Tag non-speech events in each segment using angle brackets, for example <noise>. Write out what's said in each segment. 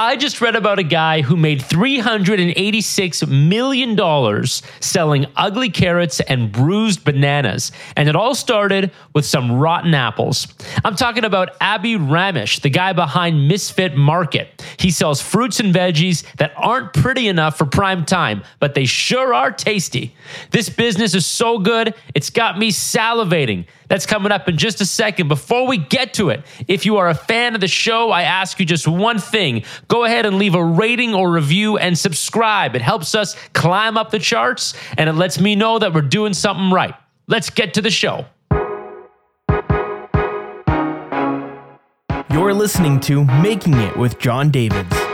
I just read about a guy who made $386 million selling ugly carrots and bruised bananas. And it all started with some rotten apples. I'm talking about Abhi Ramesh, the guy behind Misfit Market. He sells fruits and veggies that aren't pretty enough for prime time, but they sure are tasty. This business is so good, it's got me salivating. That's coming up in just a second. Before we get to it, if you are a fan of the show, I ask you just one thing go ahead and leave a rating or review and subscribe. It helps us climb up the charts and it lets me know that we're doing something right. Let's get to the show. You're listening to Making It with Jon Davids.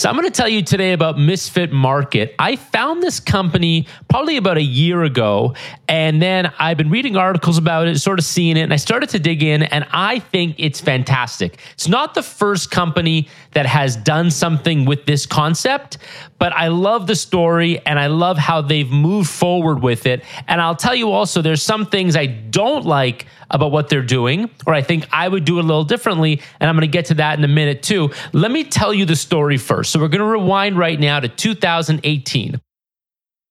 So, I'm going to tell you today about Misfit Market. I found this company probably about a year ago, and then I've been reading articles about it, sort of seeing it, and I started to dig in, and I think it's fantastic. It's not the first company that has done something with this concept, but I love the story and I love how they've moved forward with it. And I'll tell you also, there's some things I don't like about what they're doing, or I think I would do a little differently. And I'm going to get to that in a minute too. Let me tell you the story first. So we're going to rewind right now to 2018.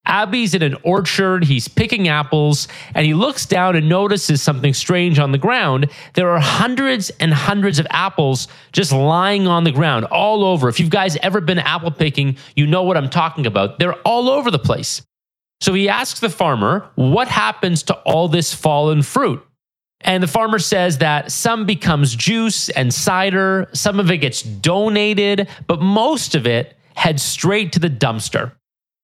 Abhi's in an orchard. He's picking apples and he looks down and notices something strange on the ground. There are hundreds and hundreds of apples just lying on the ground all over. If you've guys ever been apple picking, you know what I'm talking about. They're all over the place. So he asks the farmer, What happens to all this fallen fruit? And the farmer says that some becomes juice and cider, some of it gets donated, but most of it heads straight to the dumpster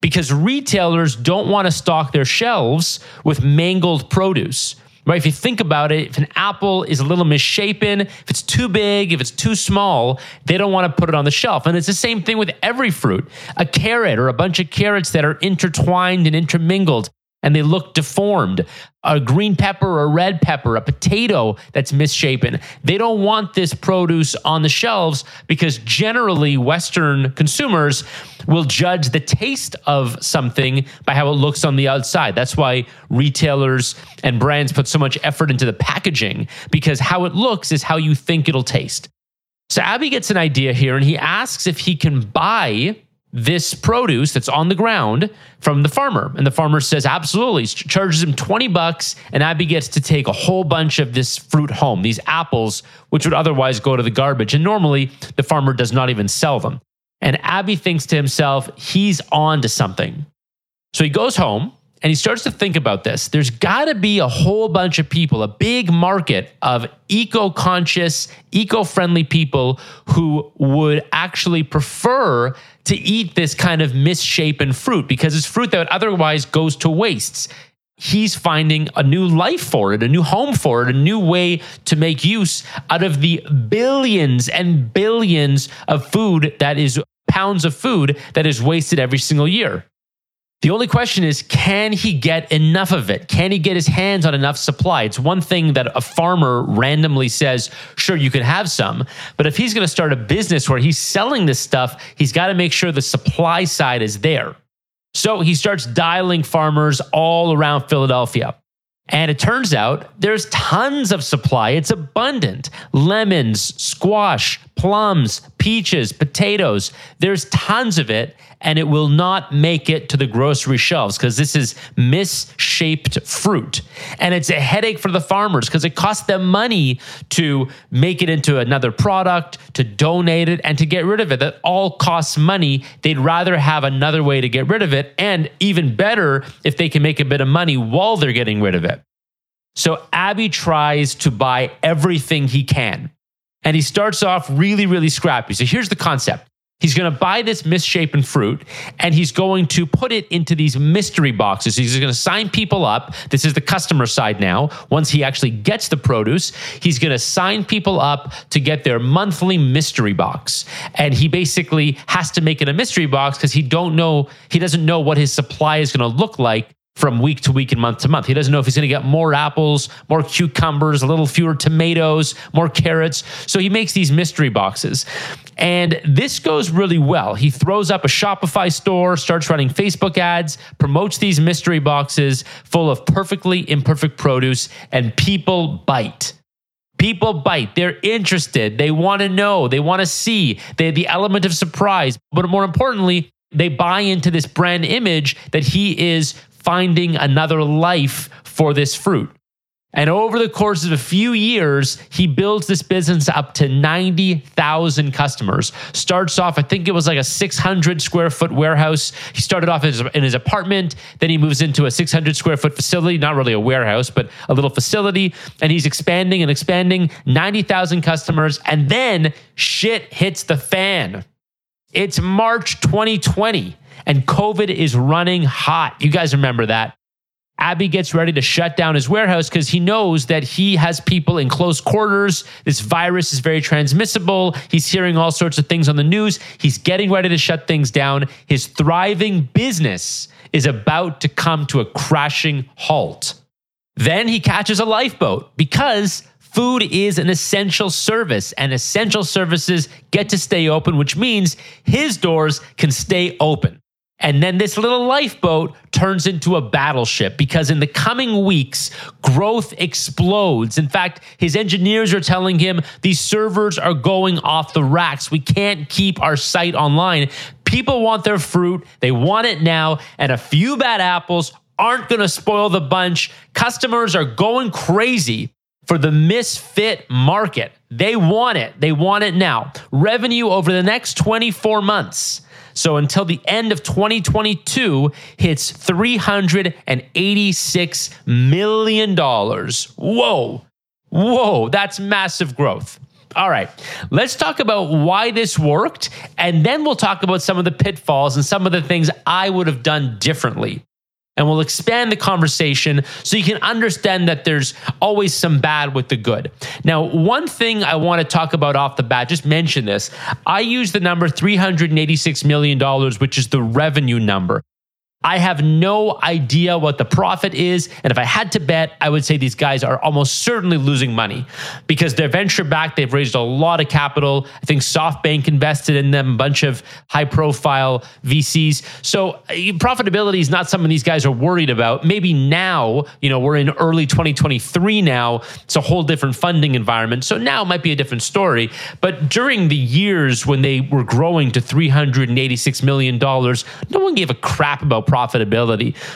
because retailers don't want to stock their shelves with mangled produce. Right? If you think about it, if an apple is a little misshapen, if it's too big, if it's too small, they don't want to put it on the shelf. And it's the same thing with every fruit. A carrot or a bunch of carrots that are intertwined and intermingled and they look deformed. A green pepper a red pepper, a potato that's misshapen. They don't want this produce on the shelves because generally Western consumers will judge the taste of something by how it looks on the outside. That's why retailers and brands put so much effort into the packaging because how it looks is how you think it'll taste. So Abhi gets an idea here and he asks if he can buy this produce that's on the ground from the farmer. And the farmer says, absolutely, charges him 20 bucks, and Abhi gets to take a whole bunch of this fruit home, these apples, which would otherwise go to the garbage. And normally the farmer does not even sell them. And Abhi thinks to himself, he's on to something. So he goes home and he starts to think about this. There's got to be a whole bunch of people, a big market of eco conscious, eco friendly people who would actually prefer to eat this kind of misshapen fruit because it's fruit that otherwise goes to waste. He's finding a new life for it, a new home for it, a new way to make use out of the billions and billions of food that is pounds of food that is wasted every single year. The only question is can he get enough of it? Can he get his hands on enough supply? It's one thing that a farmer randomly says, sure, you can have some. But if he's going to start a business where he's selling this stuff, he's got to make sure the supply side is there. So he starts dialing farmers all around Philadelphia. And it turns out there's tons of supply. It's abundant. Lemons, squash, plums, peaches, potatoes. There's tons of it and it will not make it to the grocery shelves because this is misshaped fruit. And it's a headache for the farmers because it costs them money to make it into another product, to donate it, and to get rid of it. That all costs money. They'd rather have another way to get rid of it. And even better, if they can make a bit of money while they're getting rid of it. So Abhi tries to buy everything he can. And he starts off really, really scrappy. So here's the concept He's going to buy this misshapen fruit and he's going to put it into these mystery boxes. He's going to sign people up. This is the customer side now. Once he actually gets the produce, he's going to sign people up to get their monthly mystery box. And he basically has to make it a mystery box because he don't know he doesn't know what his supply is going to look like from week to week and month to month. He doesn't know if he's going to get more apples, more cucumbers, a little fewer tomatoes, more carrots. So he makes these mystery boxes. And this goes really well. He throws up a Shopify store, starts running Facebook ads, promotes these mystery boxes full of perfectly imperfect produce, and people bite. People bite. They're interested. They want to know. They want to see. They the element of surprise. But more importantly, they buy into this brand image that he is finding another life for this fruit. And over the course of a few years, he builds this business up to 90,000 customers. Starts off, I think it was like a 600 square foot warehouse. He started off in his apartment. Then he moves into a 600 square foot facility, not really a warehouse, but a little facility. And he's expanding and expanding 90,000 customers. And then shit hits the fan. It's March 2020 and COVID is running hot. You guys remember that. Abhi gets ready to shut down his warehouse because he knows that he has people in close quarters. This virus is very transmissible. He's hearing all sorts of things on the news. He's getting ready to shut things down. His thriving business is about to come to a crashing halt. Then he catches a lifeboat because food is an essential service and essential services get to stay open, which means his doors can stay open. And then this little lifeboat turns into a battleship because in the coming weeks, growth explodes. In fact, his engineers are telling him these servers are going off the racks. We can't keep our site online. People want their fruit, they want it now, and a few bad apples aren't going to spoil the bunch. Customers are going crazy for the misfit market. They want it. They want it now. Revenue over the next 24 months so until the end of 2022 hits $386 million. Whoa. Whoa, that's massive growth. All right, let's talk about why this worked, and then we'll talk about some of the pitfalls and some of the things I would have done differently and we'll expand the conversation so you can understand that there's always some bad with the good. Now, one thing I want to talk about off the bat, just mention this. I use the number $386 million, which is the revenue number. I have no idea what the profit is. And if I had to bet, I would say these guys are almost certainly losing money because they're venture backed. They've raised a lot of capital. I think SoftBank invested in them, a bunch of high profile VCs. So uh, profitability is not something these guys are worried about. Maybe now, you know, we're in early 2023 now. It's a whole different funding environment. So now it might be a different story. But during the years when they were growing to $386 million, no one gave a crap about profitability.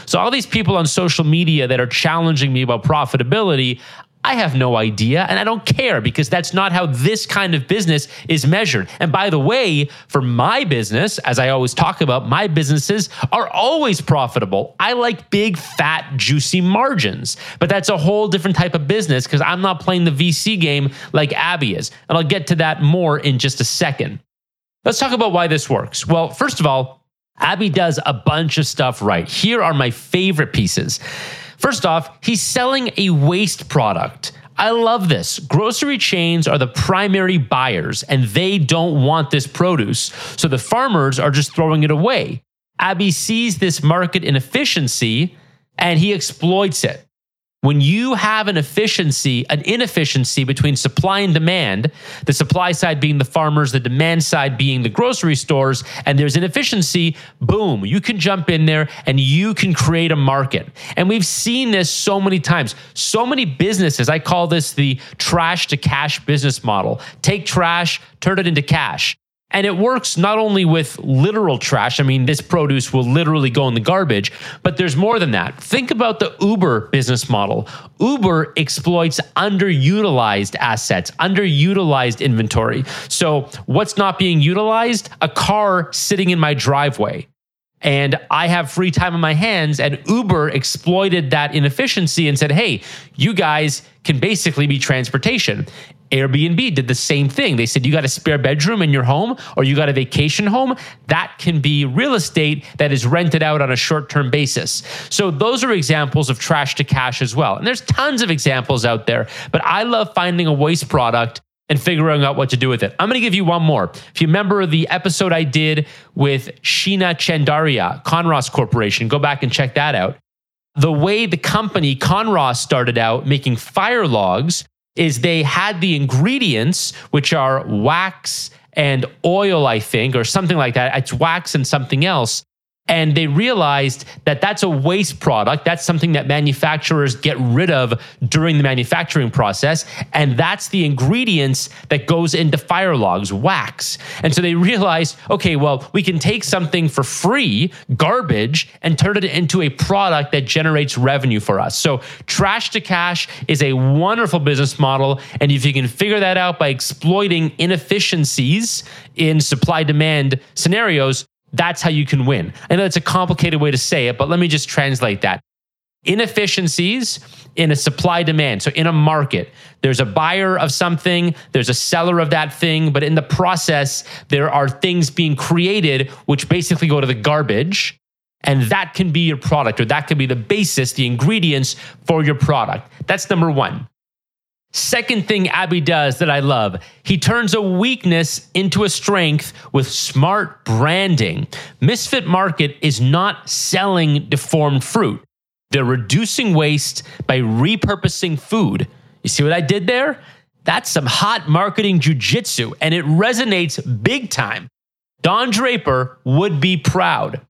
So, all these people on social media that are challenging me about profitability, I have no idea and I don't care because that's not how this kind of business is measured. And by the way, for my business, as I always talk about, my businesses are always profitable. I like big, fat, juicy margins, but that's a whole different type of business because I'm not playing the VC game like Abhi is. And I'll get to that more in just a second. Let's talk about why this works. Well, first of all, Abhi does a bunch of stuff right. Here are my favorite pieces. First off, he's selling a waste product. I love this. Grocery chains are the primary buyers and they don't want this produce. So the farmers are just throwing it away. Abhi sees this market inefficiency and he exploits it. When you have an efficiency, an inefficiency between supply and demand, the supply side being the farmers, the demand side being the grocery stores, and there's an efficiency, boom, you can jump in there and you can create a market. And we've seen this so many times. So many businesses, I call this the trash to cash business model. Take trash, turn it into cash. And it works not only with literal trash. I mean, this produce will literally go in the garbage, but there's more than that. Think about the Uber business model. Uber exploits underutilized assets, underutilized inventory. So, what's not being utilized? A car sitting in my driveway and I have free time on my hands. And Uber exploited that inefficiency and said, hey, you guys can basically be transportation. Airbnb did the same thing. They said, you got a spare bedroom in your home or you got a vacation home. That can be real estate that is rented out on a short term basis. So, those are examples of trash to cash as well. And there's tons of examples out there, but I love finding a waste product and figuring out what to do with it. I'm going to give you one more. If you remember the episode I did with Sheena Chandaria, Conros Corporation, go back and check that out. The way the company Conros started out making fire logs is they had the ingredients, which are wax and oil, I think, or something like that. It's wax and something else. And they realized that that's a waste product. That's something that manufacturers get rid of during the manufacturing process. And that's the ingredients that goes into fire logs, wax. And so they realized, okay, well, we can take something for free, garbage, and turn it into a product that generates revenue for us. So trash to cash is a wonderful business model. And if you can figure that out by exploiting inefficiencies in supply demand scenarios, that's how you can win. I know it's a complicated way to say it, but let me just translate that. Inefficiencies in a supply demand. So, in a market, there's a buyer of something, there's a seller of that thing, but in the process, there are things being created which basically go to the garbage. And that can be your product, or that can be the basis, the ingredients for your product. That's number one. Second thing Abhi does that I love, he turns a weakness into a strength with smart branding. Misfit Market is not selling deformed fruit. They're reducing waste by repurposing food. You see what I did there? That's some hot marketing jujitsu, and it resonates big time. Don Draper would be proud.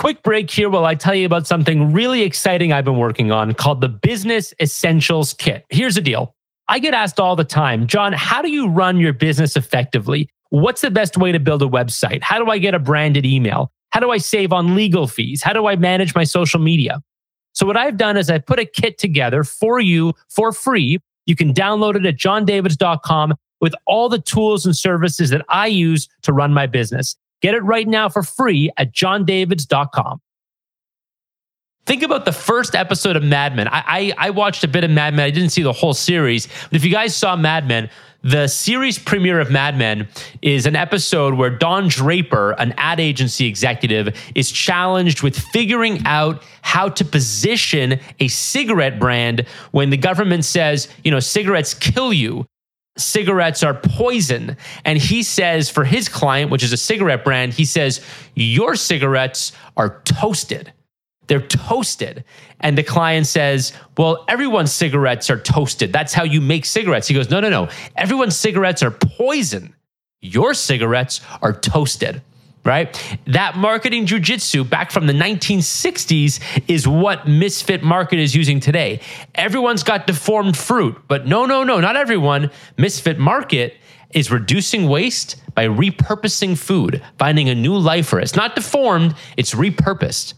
Quick break here while I tell you about something really exciting I've been working on called the Business Essentials Kit. Here's the deal I get asked all the time, Jon, how do you run your business effectively? What's the best way to build a website? How do I get a branded email? How do I save on legal fees? How do I manage my social media? So, what I've done is I put a kit together for you for free. You can download it at jondavids.com with all the tools and services that I use to run my business. Get it right now for free at jondavids.com. Think about the first episode of Mad Men. I, I, I, watched a bit of Mad Men. I didn't see the whole series. But if you guys saw Mad Men, the series premiere of Mad Men is an episode where Don Draper, an ad agency executive, is challenged with figuring out how to position a cigarette brand when the government says, you know, cigarettes kill you cigarettes are poison. And he says for his client, which is a cigarette brand, he says, Your cigarettes are toasted. They're toasted. And the client says, Well, everyone's cigarettes are toasted. That's how you make cigarettes. He goes, No, no, no. Everyone's cigarettes are poison. Your cigarettes are toasted right? That marketing jujitsu back from the 1960s is what Misfit Market is using today. Everyone's got deformed fruit, but no, no, no, not everyone. Misfit Market is reducing waste by repurposing food, finding a new life for it. It's not deformed, it's repurposed.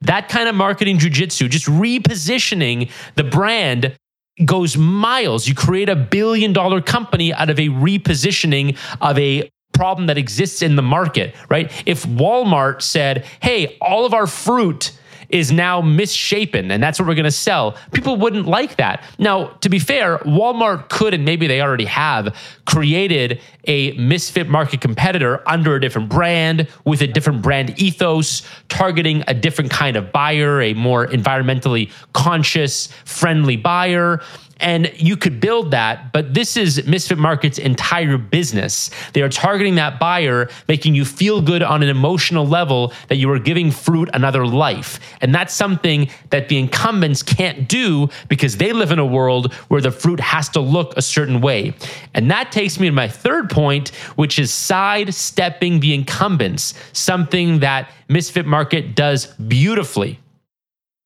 That kind of marketing jujitsu, just repositioning the brand goes miles. You create a billion dollar company out of a repositioning of a problem that exists in the market, right? If Walmart said, hey, all of our fruit is now misshapen and that's what we're going to sell. People wouldn't like that. Now, to be fair, Walmart could, and maybe they already have, created a misfit market competitor under a different brand with a different brand ethos, targeting a different kind of buyer, a more environmentally conscious, friendly buyer. And you could build that, but this is Misfit Market's entire business. They are targeting that buyer, making you feel good on an emotional level that you are giving fruit another life. And that's something that the incumbents can't do because they live in a world where the fruit has to look a certain way. And that takes me to my third point, which is sidestepping the incumbents, something that Misfit Market does beautifully.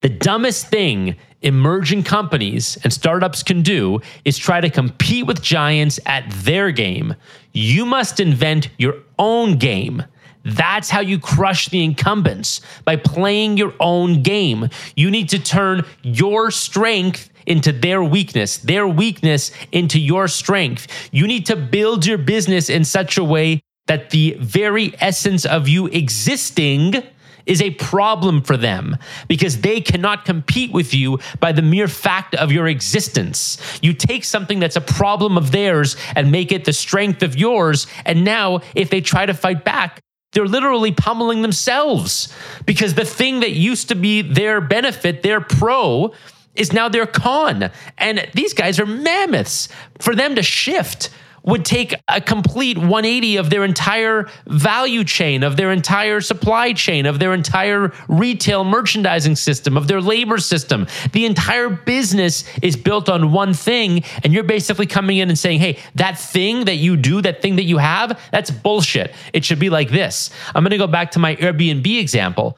The dumbest thing emerging companies and startups can do is try to compete with giants at their game. You must invent your own game. That's how you crush the incumbents by playing your own game. You need to turn your strength into their weakness, their weakness into your strength. You need to build your business in such a way that the very essence of you existing is a problem for them because they cannot compete with you by the mere fact of your existence. You take something that's a problem of theirs and make it the strength of yours. And now, if they try to fight back, they're literally pummeling themselves because the thing that used to be their benefit, their pro, is now their con. And these guys are mammoths. For them to shift would take a complete 180 of their entire value chain, of their entire supply chain, of their entire retail merchandising system, of their labor system. The entire business is built on one thing. And you're basically coming in and saying, hey, that thing that you do, that thing that you have, that's bullshit. It should be like this. I'm going to go back to my Airbnb example.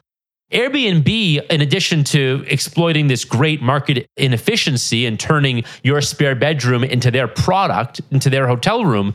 Airbnb, in addition to exploiting this great market inefficiency and turning your spare bedroom into their product, into their hotel room,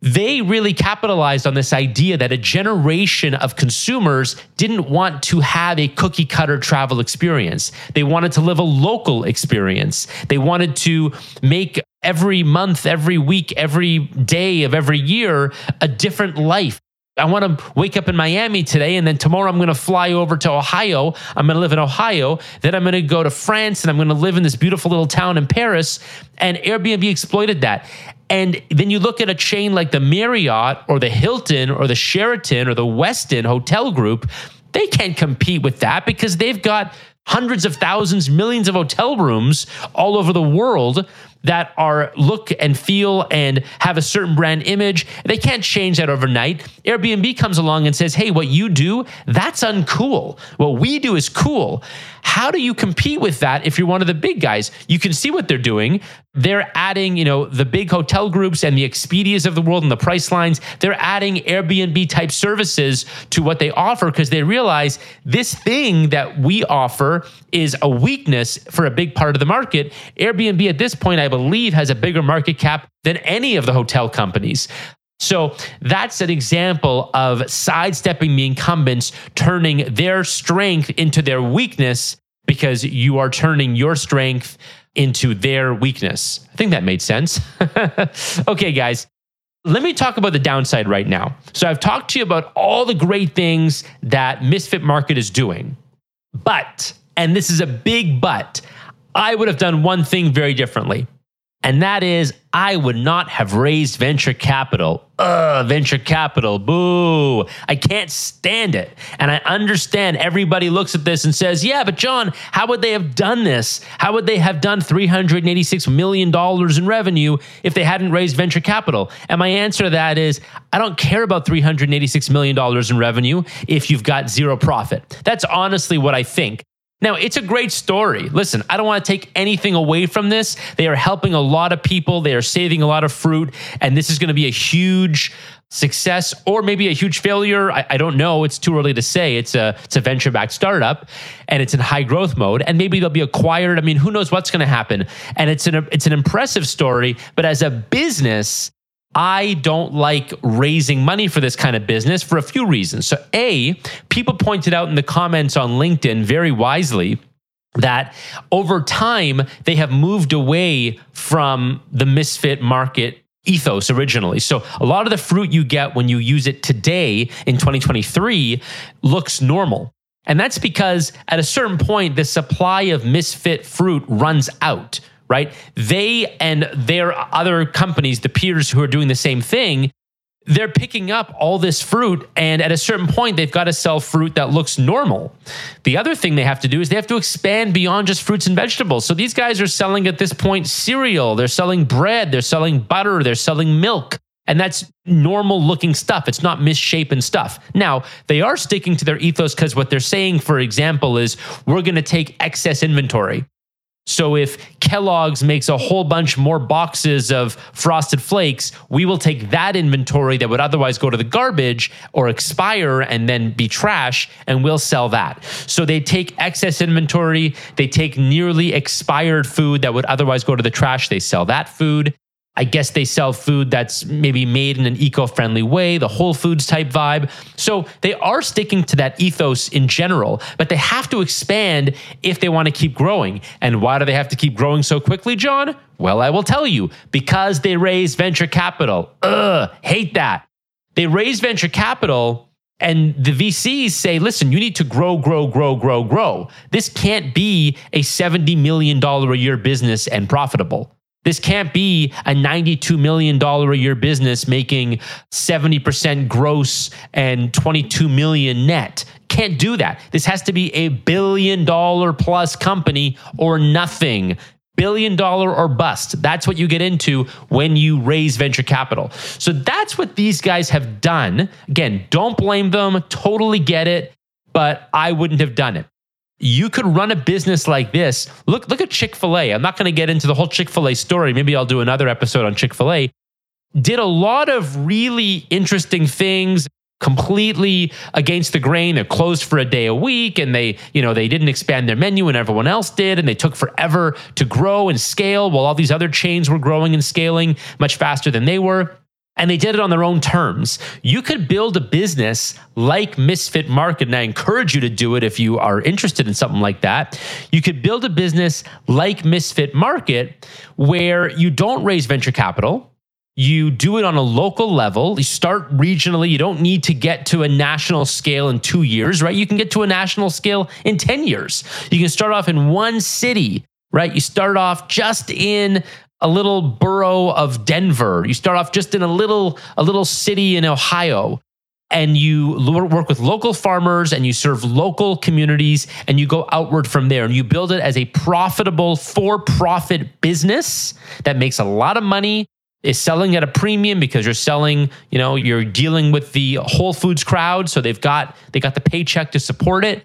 they really capitalized on this idea that a generation of consumers didn't want to have a cookie cutter travel experience. They wanted to live a local experience. They wanted to make every month, every week, every day of every year a different life I want to wake up in Miami today, and then tomorrow I'm going to fly over to Ohio. I'm going to live in Ohio. Then I'm going to go to France, and I'm going to live in this beautiful little town in Paris. And Airbnb exploited that. And then you look at a chain like the Marriott or the Hilton or the Sheraton or the Westin Hotel Group, they can't compete with that because they've got hundreds of thousands, millions of hotel rooms all over the world that are look and feel and have a certain brand image. They can't change that overnight. Airbnb comes along and says, "Hey, what you do, that's uncool. What we do is cool." How do you compete with that if you're one of the big guys? You can see what they're doing. They're adding, you know, the big hotel groups and the Expedias of the world and the Pricelines. They're adding Airbnb type services to what they offer because they realize this thing that we offer is a weakness for a big part of the market. Airbnb at this point, I believe, has a bigger market cap than any of the hotel companies. So that's an example of sidestepping the incumbents, turning their strength into their weakness because you are turning your strength into their weakness. I think that made sense. <laughs> okay, guys, let me talk about the downside right now. So I've talked to you about all the great things that Misfit Market is doing. But, and this is a big but, I would have done one thing very differently. And that is, I would not have raised venture capital. Ugh, venture capital, boo. I can't stand it. And I understand everybody looks at this and says, yeah, but Jon, how would they have done this? How would they have done $386 million in revenue if they hadn't raised venture capital? And my answer to that is, I don't care about $386 million in revenue if you've got zero profit. That's honestly what I think. Now, it's a great story. Listen, I don't want to take anything away from this. They are helping a lot of people, they are saving a lot of fruit, and this is going to be a huge success or maybe a huge failure. I, I, don't know. It's too early to say. It's a it's a venture backed startup and it's in high growth mode. And maybe they'll be acquired. I mean, who knows what's going to happen? And it's an it's an impressive story. But as a business, I don't like raising money for this kind of business for a few reasons. So, A, people pointed out in the comments on LinkedIn very wisely that over time they have moved away from the misfit market ethos originally. So a lot of the fruit you get when you use it today in 2023 looks normal. And that's because at a certain point, the supply of misfit fruit runs out right? They and their other companies, the peers who are doing the same thing, they're picking up all this fruit. And at a certain point, they've got to sell fruit that looks normal. The other thing they have to do is they have to expand beyond just fruits and vegetables. So these guys are selling at this point cereal, they're selling bread, they're selling butter, they're selling milk. And that's normal looking stuff. It's not misshapen stuff. Now, they are sticking to their ethos because what they're saying, for example, is we're going to take excess inventory. So if Kellogg's makes a whole bunch more boxes of frosted flakes, we will take that inventory that would otherwise go to the garbage or expire and then be trash and we'll sell that. So they take excess inventory, they take nearly expired food that would otherwise go to the trash, they sell that food. I guess they sell food that's maybe made in an eco friendly way, the Whole Foods type vibe. So they are sticking to that ethos in general, but they have to expand if they want to keep growing. And why do they have to keep growing so quickly, Jon? Well, I will tell you because they raise venture capital. Ugh, hate that. They raise venture capital and the VCs say, listen, you need to grow, grow, grow, grow, grow. This can't be a $70 million a year business and profitable. This can't be a $92 million a year business making 70% gross and 22 million net. Can't do that. This has to be a billion dollar plus company or nothing. billion dollar or bust. That's what you get into when you raise venture capital. So that's what these guys have done. Again, don't blame them, totally get it, but I wouldn't have done it. You could run a business like this. Look look at Chick-fil-A. I'm not going to get into the whole Chick-fil-A story. Maybe I'll do another episode on Chick-fil-A. Did a lot of really interesting things completely against the grain. They're closed for a day a week and they, you know, they didn't expand their menu and everyone else did. And they took forever to grow and scale while all these other chains were growing and scaling much faster than they were. And they did it on their own terms. You could build a business like Misfit Market, and I encourage you to do it if you are interested in something like that. You could build a business like Misfit Market where you don't raise venture capital, you do it on a local level. You start regionally. You don't need to get to a national scale in two years, right? You can get to a national scale in 10 years. You can start off in one city, right? You start off just in a little borough of Denver. You start off just in a little a little city in Ohio and you work with local farmers and you serve local communities and you go outward from there and you build it as a profitable for-profit business that makes a lot of money is selling at a premium because you're selling, you know, you're dealing with the Whole Foods crowd, so they've got they got the paycheck to support it.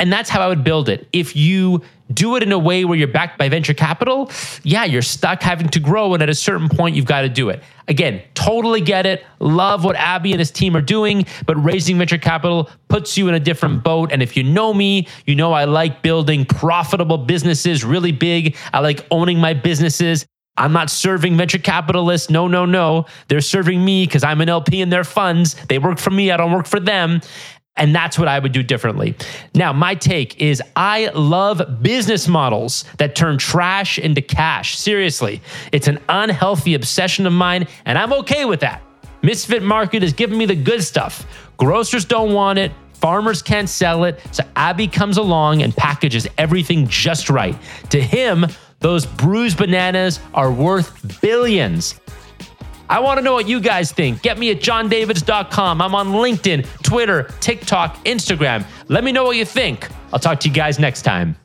And that's how I would build it. If you do it in a way where you're backed by venture capital, yeah, you're stuck having to grow and at a certain point you've got to do it. Again, totally get it. Love what Abhi and his team are doing, but raising venture capital puts you in a different boat. And if you know me, you know I like building profitable businesses really big. I like owning my businesses. I'm not serving venture capitalists. No, no, no. They're serving me because I'm an LP in their funds. They work for me. I don't work for them. And that's what I would do differently. Now, my take is I love business models that turn trash into cash. Seriously, it's an unhealthy obsession of mine, and I'm okay with that. Misfit Market is giving me the good stuff. Grocers don't want it. Farmers can't sell it. So Abhi comes along and packages everything just right. To him, those bruised bananas are worth billions. I want to know what you guys think. Get me at jondavids.com. I'm on LinkedIn, Twitter, TikTok, Instagram. Let me know what you think. I'll talk to you guys next time.